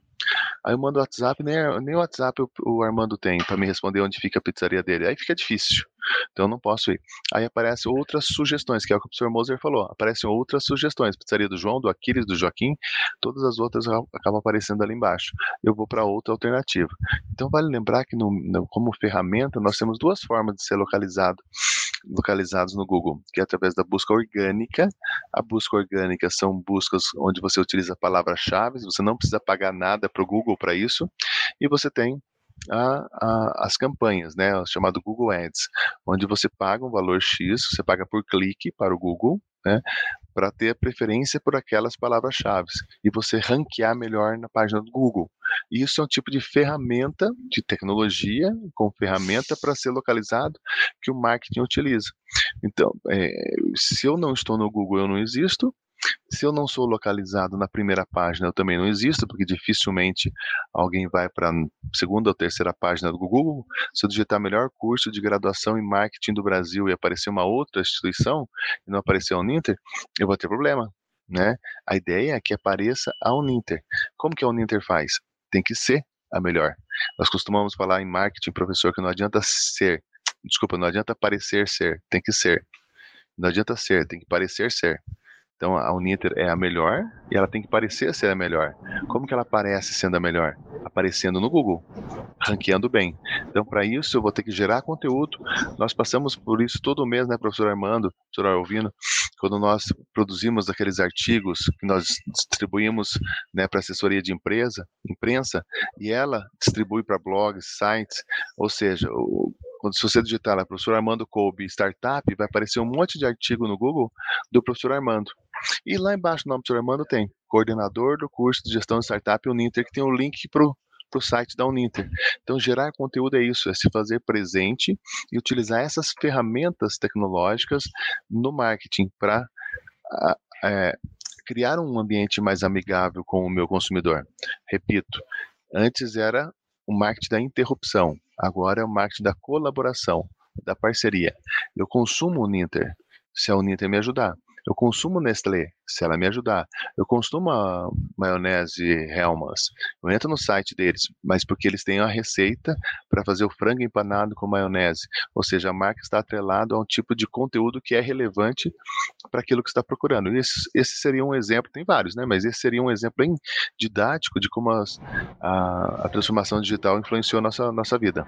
Aí eu mando o WhatsApp, nem, nem o WhatsApp o, Armando tem para me responder onde fica a pizzaria dele. Aí fica difícil. Então eu não posso ir. Aí aparecem outras sugestões, que é o que o professor Moser falou. Aparecem outras sugestões. Pizzaria do João, do Aquiles, do Joaquim, todas as outras acabam aparecendo ali embaixo. Eu vou para outra alternativa. Então vale lembrar que no, no, como ferramenta nós temos duas formas de ser localizado localizados no Google, que é através da busca orgânica. A busca orgânica são buscas onde você utiliza palavras-chave, você não precisa pagar nada para o Google para isso, e você tem a, a, as campanhas, né, chamado Google Ads, onde você paga um valor X, você paga por clique para o Google, né, para ter a preferência por aquelas palavras-chave e você ranquear melhor na página do Google. Isso é um tipo de ferramenta de tecnologia, com ferramenta para ser localizado que o marketing utiliza. Então, é, se eu não estou no Google, eu não existo. Se eu não sou localizado na primeira página, eu também não existo, porque dificilmente alguém vai para a segunda ou terceira página do Google. Se eu digitar melhor curso de graduação em marketing do Brasil e aparecer uma outra instituição e não aparecer o Ninter, eu vou ter problema né? A ideia é que apareça a Uninter. Como que a Uninter faz? Tem que ser a melhor. Nós costumamos falar em marketing, professor, que não adianta ser, desculpa, não adianta parecer ser, tem que ser. Não adianta ser, tem que parecer ser. Então a Uninter é a melhor e ela tem que parecer ser a melhor. Como que ela aparece sendo a melhor? Aparecendo no Google, ranqueando bem. Então para isso eu vou ter que gerar conteúdo. Nós passamos por isso todo mês, né, professor Armando, professor Alvino, quando nós produzimos aqueles artigos que nós distribuímos né, para assessoria de empresa, imprensa, e ela distribui para blogs, sites, ou seja, o, quando se você digitar lá, professor Armando Colby Startup, vai aparecer um monte de artigo no Google do professor Armando. E lá embaixo no nome do Armando tem coordenador do curso de gestão de startup Uninter, que tem o um link para o site da Uninter. Então, gerar conteúdo é isso, é se fazer presente e utilizar essas ferramentas tecnológicas no marketing para é, criar um ambiente mais amigável com o meu consumidor. Repito, antes era o marketing da interrupção. Agora é o marketing da colaboração, da parceria. Eu consumo o Ninter se a Uninter me ajudar. Eu consumo Nestlé, se ela me ajudar. Eu consumo a maionese Helmans. Eu entro no site deles, mas porque eles têm a receita para fazer o frango empanado com maionese. Ou seja, a marca está atrelada a um tipo de conteúdo que é relevante para aquilo que está procurando. Esse, esse seria um exemplo, tem vários, né? Mas esse seria um exemplo bem didático de como as, a, a, transformação digital influenciou nossa nossa vida.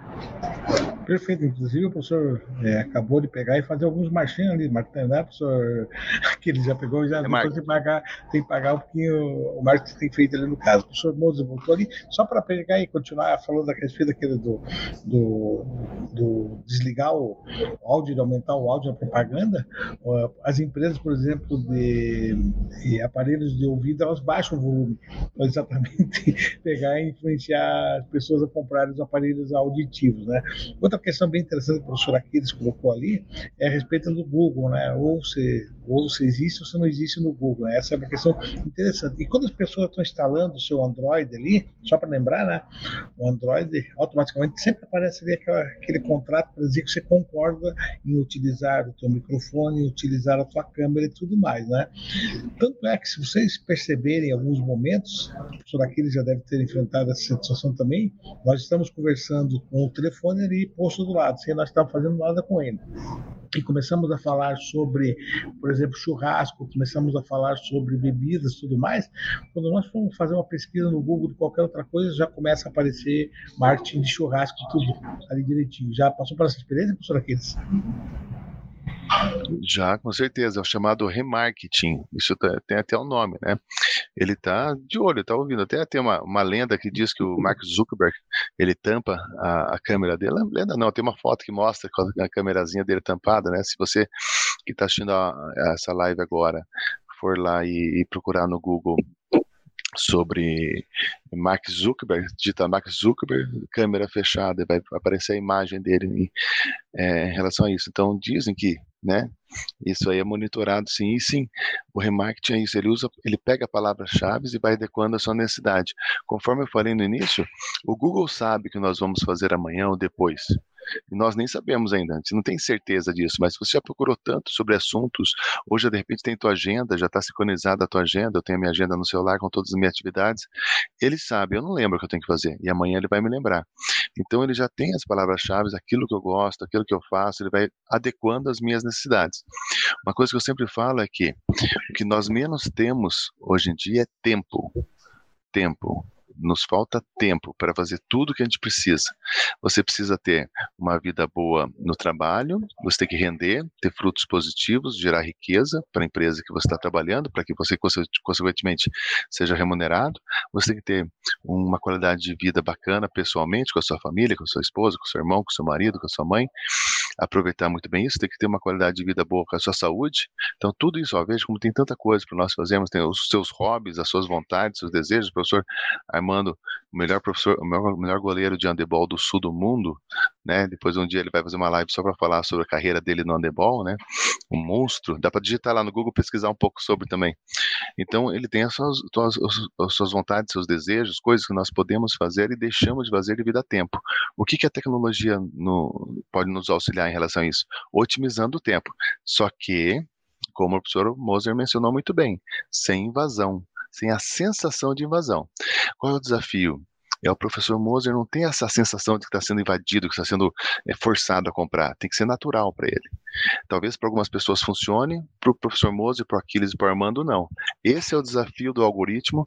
Perfeito. Inclusive, o professor é, acabou de pegar e fazer alguns marchinhos ali, Martin, né, professor? Que ele já pegou, já é tem que pagar, que pagar um pouquinho o marketing tem feito ali no caso. O professor Moses voltou ali, só para pegar e continuar falando a respeito daquele do, do, do desligar o áudio, de aumentar o áudio na propaganda, as empresas, por exemplo, de, de aparelhos de ouvido, elas baixam o volume, para exatamente pegar e influenciar as pessoas a comprarem os aparelhos auditivos, né? Outra questão bem interessante que o professor Aquiles colocou ali é a respeito do Google, né? Ou se, ou se existe ou se não existe no Google. Né? Essa é uma questão interessante. E quando as pessoas estão instalando o seu Android ali, só para lembrar, né? O Android automaticamente sempre aparece ali aquela, aquele contrato para dizer que você concorda em utilizar o teu microfone, utilizar a tua câmera e tudo mais, né? Tanto é que se vocês perceberem em alguns momentos, o Aquiles já deve ter enfrentado essa situação também, nós estamos conversando com o telefone ali posto do lado, sem nós estarmos fazendo nada com ele. E começamos a falar sobre, por exemplo, churrasco, começamos a falar sobre bebidas tudo mais. Quando nós formos fazer uma pesquisa no Google de qualquer outra coisa, já começa a aparecer marketing de churrasco, tudo ali direitinho. Já passou por essa experiência, professor Aquiles? Já, com certeza, é o chamado remarketing. Isso tá, tem até o um nome, né? Ele tá de olho, tá ouvindo. Até tem uma, uma lenda que diz que o Mark Zuckerberg ele tampa a, a câmera dele. Lenda não, tem uma foto que mostra a câmerazinha dele tampada, né? Se você que está assistindo a, a essa live agora for lá e, e procurar no Google sobre Mark Zuckerberg, digita Mark Zuckerberg, câmera fechada, vai aparecer a imagem dele em, é, em relação a isso. Então dizem que, né, isso aí é monitorado sim, e sim, o remarketing é isso, ele usa, ele pega palavras-chave e vai adequando a sua necessidade. Conforme eu falei no início, o Google sabe que nós vamos fazer amanhã ou depois. E nós nem sabemos ainda, a gente não tem certeza disso, mas você já procurou tanto sobre assuntos, hoje de repente tem tua agenda, já está sincronizada a tua agenda, eu tenho a minha agenda no celular com todas as minhas atividades, ele sabe, eu não lembro o que eu tenho que fazer, e amanhã ele vai me lembrar. Então ele já tem as palavras-chave, aquilo que eu gosto, aquilo que eu faço, ele vai adequando às minhas necessidades. Uma coisa que eu sempre falo é que o que nós menos temos hoje em dia é tempo. Tempo nos falta tempo para fazer tudo que a gente precisa. Você precisa ter uma vida boa no trabalho, você tem que render, ter frutos positivos, gerar riqueza para a empresa que você está trabalhando, para que você, consequentemente, seja remunerado. Você tem que ter uma qualidade de vida bacana pessoalmente, com a sua família, com a sua esposa, com o seu irmão, com o seu marido, com a sua mãe. Aproveitar muito bem isso, tem que ter uma qualidade de vida boa com a sua saúde. Então, tudo isso, ó, veja como tem tanta coisa para nós fazermos, tem os seus hobbies, as suas vontades, seus desejos. O professor Armando, o melhor professor, o melhor, melhor goleiro de handebol do sul do mundo, né? Depois um dia ele vai fazer uma live só para falar sobre a carreira dele no handebol, né? Um monstro. Dá para digitar lá no Google pesquisar um pouco sobre também. Então ele tem as suas, as, as suas vontades, seus desejos, coisas que nós podemos fazer e deixamos de fazer devido a tempo. O que, que a tecnologia no, pode nos auxiliar em relação a isso? Otimizando o tempo. Só que como o professor Moser mencionou muito bem, sem invasão, sem a sensação de invasão. Qual é o desafio? É o professor Moser não tem essa sensação de que está sendo invadido, que está sendo é, forçado a comprar. Tem que ser natural para ele. Talvez para algumas pessoas funcione, para o professor Moser, para o Aquiles e para o Armando, não. Esse é o desafio do algoritmo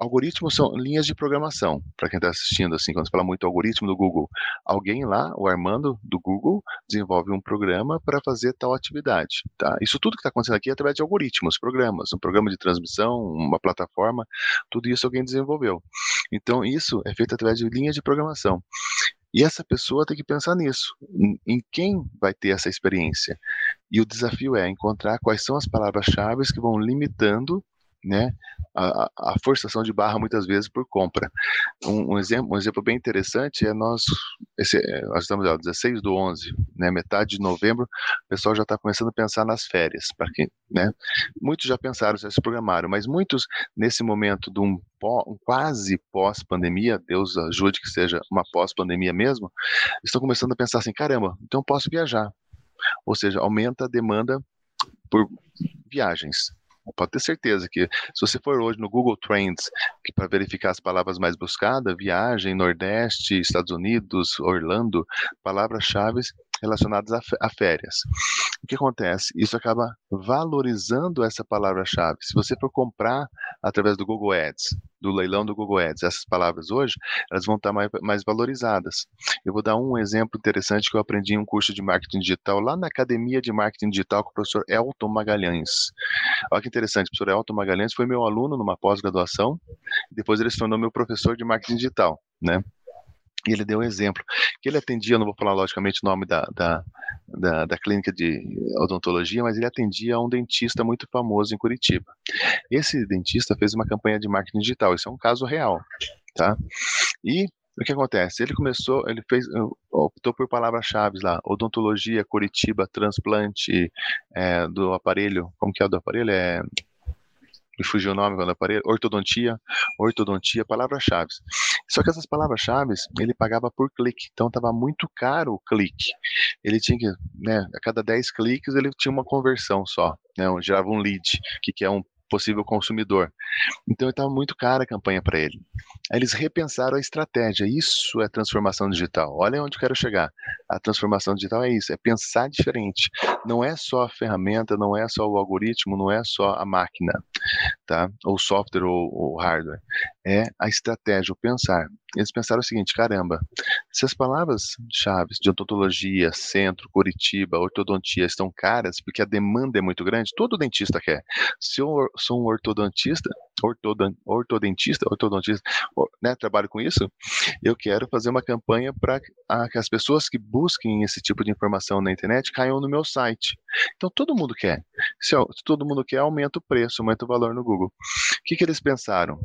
Algoritmos são linhas de programação. Para quem está assistindo, assim, quando você fala muito algoritmo do Google, alguém lá, o Armando do Google, desenvolve um programa para fazer tal atividade. Tá? Isso tudo que está acontecendo aqui é através de algoritmos, programas, um programa de transmissão, uma plataforma, tudo isso alguém desenvolveu. Então, isso é feito através de linhas de programação. E essa pessoa tem que pensar nisso, em quem vai ter essa experiência. E o desafio é encontrar quais são as palavras-chave que vão limitando né, a, a, forçação de barra muitas vezes por compra. Um, um, exemplo, um exemplo bem interessante é nós, esse, é, nós estamos ó, 16 do 11, né, metade de novembro, o pessoal já está começando a pensar nas férias, para quem, né, muitos já pensaram, já se programaram, mas muitos nesse momento de um, pó, um quase pós-pandemia, Deus ajude que seja uma pós-pandemia mesmo, estão começando a pensar assim, caramba, então posso viajar, ou seja, aumenta a demanda por viagens. Pode ter certeza que se você for hoje no Google Trends para verificar as palavras mais buscadas, viagem, Nordeste, Estados Unidos, Orlando, palavras-chave relacionadas a, férias. O que acontece? Isso acaba valorizando essa palavra-chave. Se você for comprar através do Google Ads, do leilão do Google Ads, essas palavras hoje, elas vão estar mais, mais valorizadas. Eu vou dar um exemplo interessante que eu aprendi em um curso de marketing digital lá na Academia de Marketing Digital com o professor Elton Magalhães. Olha que interessante, o professor Elton Magalhães foi meu aluno numa pós-graduação, depois ele se tornou meu professor de marketing digital, né? E ele deu um exemplo, que ele atendia, não vou falar logicamente o nome da, da, da, da, clínica de odontologia, mas ele atendia a um dentista muito famoso em Curitiba. Esse dentista fez uma campanha de marketing digital, isso é um caso real, tá? E o que acontece? Ele começou, ele fez, optou por palavras-chave lá, odontologia, Curitiba, transplante é, do aparelho, como que é o do aparelho? É me fugiu o nome quando aparelho, ortodontia, ortodontia, palavras-chave. Só que essas palavras-chave ele pagava por clique, então estava muito caro o clique. Ele tinha que, né, a cada 10 cliques ele tinha uma conversão só, né, gerava um lead, que, que é um possível consumidor. Então estava muito cara a campanha para ele. Aí eles repensaram a estratégia. Isso é transformação digital. Olha onde eu quero chegar. A transformação digital é isso, é pensar diferente. Não é só a ferramenta, não é só o algoritmo, não é só a máquina, tá? Ou software ou, ou hardware. É a estratégia, o pensar. Eles pensaram o seguinte: caramba, se as palavras-chave de odontologia, centro, Curitiba, ortodontia estão caras, porque a demanda é muito grande, todo dentista quer. Se eu sou um ortodontista, ortodon, ortodentista, ortodontista, né, trabalho com isso, eu quero fazer uma campanha para que as pessoas que busquem esse tipo de informação na internet caiam no meu site. Então todo mundo quer. Se, se todo mundo quer, aumenta o preço, aumenta o valor no Google. O que, que eles pensaram?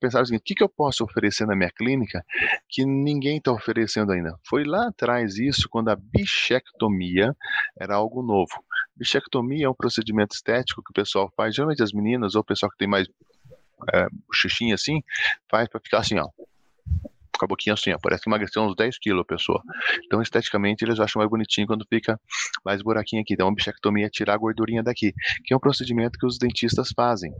Pensaram o o que, que eu posso oferecer na minha clínica que ninguém está oferecendo ainda? Foi lá atrás isso, quando a bichectomia era algo novo. Bichectomia é um procedimento estético que o pessoal faz, geralmente as meninas ou o pessoal que tem mais é, assim, faz para ficar assim, ó com a boquinha assim, ó, parece que emagreceu uns 10 quilos a pessoa. Então, esteticamente, eles acham mais bonitinho quando fica mais buraquinho aqui. Então, a bichectomia é tirar a gordurinha daqui, que é um procedimento que os dentistas fazem.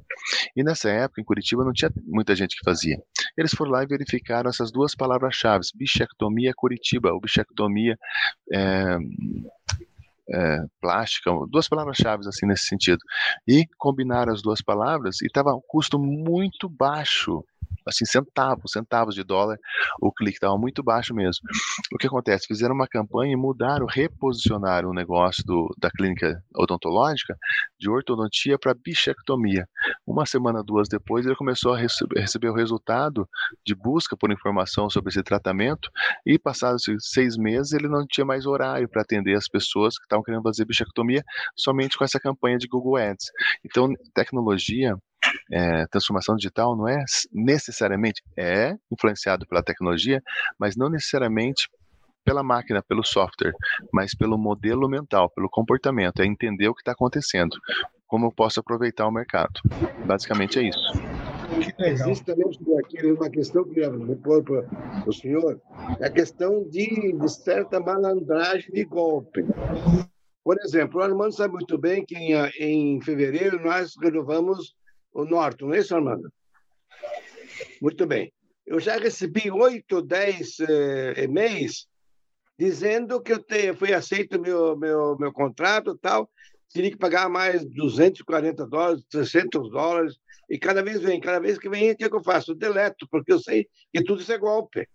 E nessa época, em Curitiba, não tinha muita gente que fazia. Eles foram lá e verificaram essas duas palavras-chave, bichectomia Curitiba, ou bichectomia é, é, plástica, duas palavras-chave assim nesse sentido. E combinaram as duas palavras e estava um custo muito baixo assim, centavos, centavos de dólar, o clique estava muito baixo mesmo. O que acontece? Fizeram uma campanha e mudaram, reposicionaram o negócio do, da clínica odontológica de ortodontia para bichectomia. Uma semana, duas depois, ele começou a receber, receber o resultado de busca por informação sobre esse tratamento e passados seis meses ele não tinha mais horário para atender as pessoas que estavam querendo fazer bichectomia somente com essa campanha de Google Ads. Então, tecnologia é, transformação digital não é necessariamente é influenciado pela tecnologia, mas não necessariamente pela máquina, pelo software, mas pelo modelo mental, pelo comportamento, é entender o que está acontecendo, como eu posso aproveitar o mercado. Basicamente é isso. Existe também aqui uma questão que eu vou pôr para o senhor, é a questão de, de certa malandragem de golpe. Por exemplo, o Armando sabe muito bem que em, em fevereiro nós renovamos o Norte, não é isso, Armando? Muito bem. Eu já recebi oito, dez eh, e-mails dizendo que eu te, fui aceito meu meu meu contrato tal, teria que pagar mais 240 dólares, 300 dólares, e cada vez vem, cada vez que vem, o que, é que eu faço? Eu deleto, porque eu sei que tudo isso é golpe.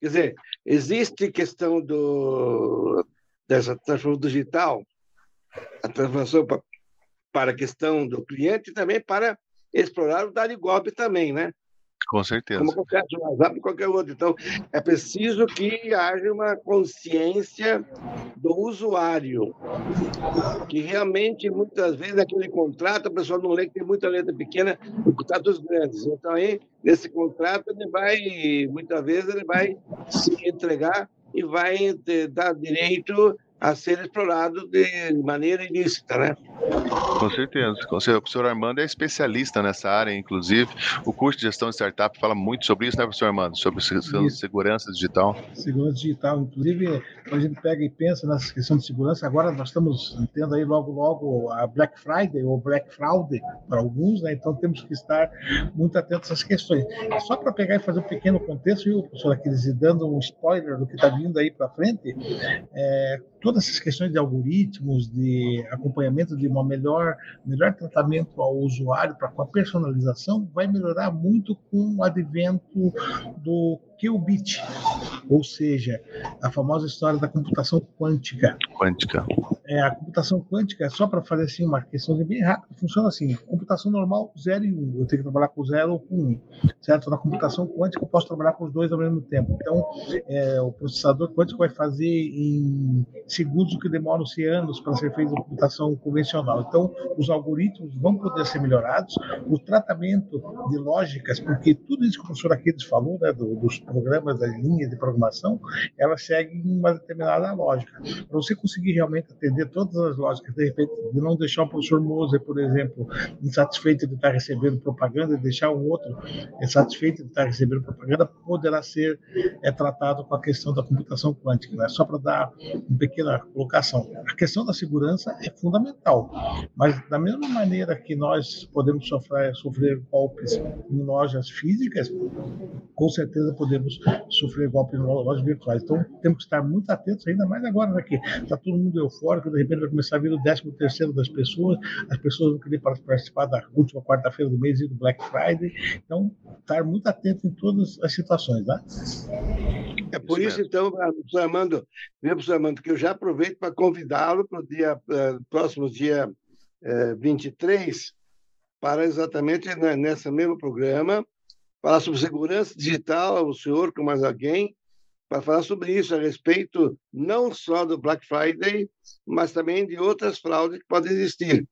Quer dizer, existe questão do, dessa transformação digital, a transformação para, a questão do cliente também para explorar o dar de golpe também, né? Com certeza. Como qualquer WhatsApp, qualquer outro. Então, é preciso que haja uma consciência do usuário, que realmente, muitas vezes, naquele contrato, a pessoa não lê que tem muita letra pequena, contratos grandes. Então, aí, nesse contrato, ele vai, muitas vezes, ele vai se entregar e vai ter, dar direito a ser explorado de maneira ilícita, né? Com certeza. O professor Armando é especialista nessa área, inclusive. O curso de gestão de startup fala muito sobre isso, né, professor Armando? Sobre isso. segurança digital. Segurança digital. Inclusive, quando a gente pega e pensa nessa questão de segurança, agora nós estamos tendo aí logo, logo a Black Friday ou Black Fraud para alguns, né? Então temos que estar muito atentos a essas questões. Só para pegar e fazer um pequeno contexto, viu, professor Aquiles, dando um spoiler do que está vindo aí para frente, é, todas essas questões de algoritmos, de acompanhamento de uma melhor, melhor tratamento ao usuário para com a personalização, vai melhorar muito com o advento do qubit, ou seja, a famosa história da computação quântica. Quântica. É, a computação quântica, só para fazer assim uma questão bem rápida, funciona assim: computação normal, 0 e 1. Um. Eu tenho que trabalhar com 0 ou com 1. Um, certo? Na computação quântica, eu posso trabalhar com os dois ao mesmo tempo. Então, é, o processador quântico vai fazer em segundos o que demora anos para ser feita a computação convencional. Então, os algoritmos vão poder ser melhorados, o tratamento de lógicas, porque tudo isso que o professor Aquiles falou, né, dos programas, das linhas de programação, elas seguem uma determinada lógica. Para você conseguir realmente atender todas as lógicas, de repente, de não deixar o professor Moser, por exemplo, insatisfeito de estar recebendo propaganda, e deixar o outro insatisfeito de estar recebendo propaganda, poderá ser é, tratado com a questão da computação quântica. Né? Só para dar uma pequena colocação. A questão da segurança é fundamental, mas da mesma maneira que nós podemos sofrer, sofrer golpes em lojas físicas, com certeza podemos podemos sofrer golpes em lojas virtuais. Então, temos que estar muito atentos, ainda mais agora, né, que está todo mundo eufórico, de repente vai começar a vir o 13 terceiro das pessoas, as pessoas vão querer participar da última quarta-feira do mês e do Black Friday. Então, estar muito atento em todas as situações, né? É por isso, então, professor Armando, viu, professor Armando, que eu já aproveito para convidá-lo para o dia, uh, próximo dia uh, 23, para exatamente nesse mesmo programa, falar sobre segurança digital, o senhor com mais alguém, para falar sobre isso, a respeito não só do Black Friday, mas também de outras fraudes que podem existir.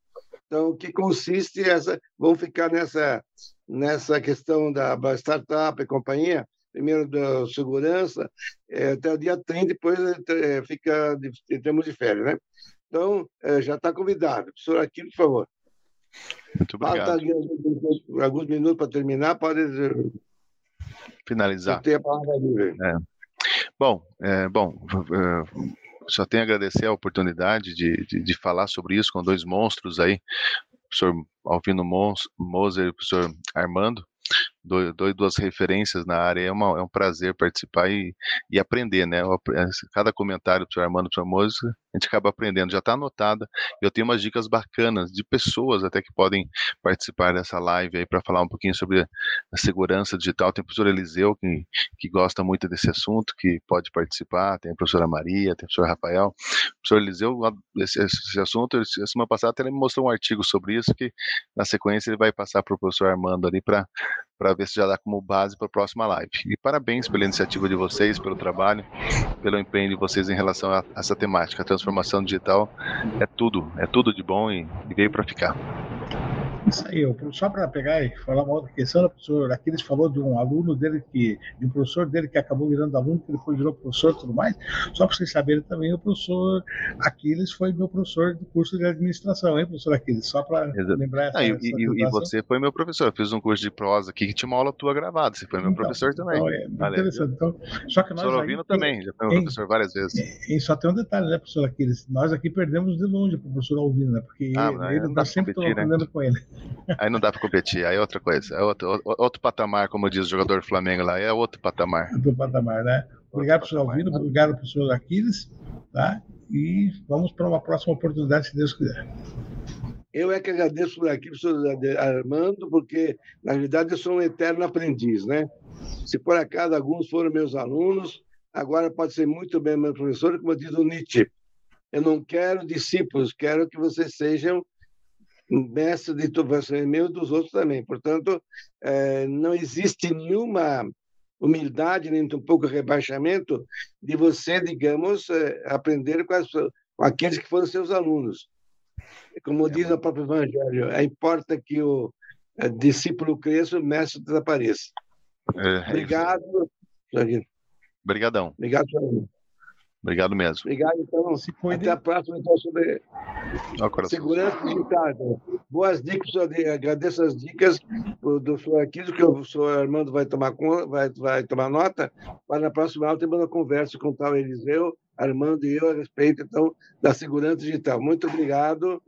Então, o que consiste essa, vamos ficar nessa nessa questão da, startup e companhia, primeiro da segurança, é, até o dia 30, depois é, fica em termos de férias, né? Então, é, já está convidado. Professor Aquino, por favor. Muito obrigado. Falta alguns minutos para terminar, pode finalizar. Ter a palavra livre. É. Bom, é, bom, só tenho a agradecer a oportunidade de, de, de, falar sobre isso com dois monstros aí, o professor Alvino Moser e o professor Armando dou, duas referências na área, é, uma, é um prazer participar e, e aprender, né? Cada comentário do senhor Armando Famoso, a gente acaba aprendendo, já está anotada. Eu tenho umas dicas bacanas de pessoas até que podem participar dessa live aí para falar um pouquinho sobre a segurança digital. Tem o professor Eliseu, que, que gosta muito desse assunto, que pode participar, tem a professora Maria, tem o professor Rafael. O professor Eliseu, esse, esse assunto, a semana passada até ele me mostrou um artigo sobre isso, que na sequência ele vai passar para o professor Armando ali para para ver se já dá como base para a próxima live. E parabéns pela iniciativa de vocês, pelo trabalho, pelo empenho de vocês em relação a essa temática. A transformação digital é tudo, é tudo de bom e, e veio para ficar. Isso aí, só para pegar e falar uma outra questão, o professor Aquiles falou de um aluno dele que, de um professor dele que acabou virando aluno, que depois virou professor e tudo mais. Só para vocês saberem também, o professor Aquiles foi meu professor do curso de administração, hein, professor Aquiles? Só para lembrar essa, ah, e, essa e, e, você foi meu professor, eu fiz um curso de prosa aqui que tinha uma aula tua gravada, você foi meu então, professor também. Então, é Valeu. interessante. Então, só que nós. Aí, também, já foi meu em, professor várias vezes. E só tem um detalhe, né, professor Aquiles? Nós aqui perdemos de longe o professor Alvino, né? Porque ah, ele, ele, nós sempre estamos né? com ele. Aí não dá para competir, aí é outra coisa, é outro, outro patamar, como diz o jogador do Flamengo lá, é outro patamar. Outro patamar, né? Obrigado, professor Alvino, né? obrigado, professor Aquiles, tá? E vamos para uma próxima oportunidade, se Deus quiser. Eu é que agradeço por aqui, professor Armando, porque, na verdade, eu sou um eterno aprendiz, né? Se por acaso alguns foram meus alunos, agora pode ser muito bem meu professor, como diz o Nietzsche. Eu não quero discípulos, quero que vocês sejam mestre de você é meu dos outros também. Portanto, é, não existe nenhuma humildade, nem um pouco rebaixamento de você, digamos, é, aprender com, as, com, aqueles que foram seus alunos. Como diz o próprio Evangelho, é, importa que o discípulo cresça, o mestre desapareça. É, Obrigado. Obrigadão. Obrigado, senhor. Obrigado mesmo. Obrigado, então. Se foi Até a próxima, então, sobre segurança digital. Então. Boas dicas, agradeço as dicas do senhor Aquino, que o senhor Armando vai tomar, vai, vai tomar nota, para na próxima aula ter uma conversa com o tal Eliseu, Armando e eu a respeito, então, da segurança digital. Muito obrigado.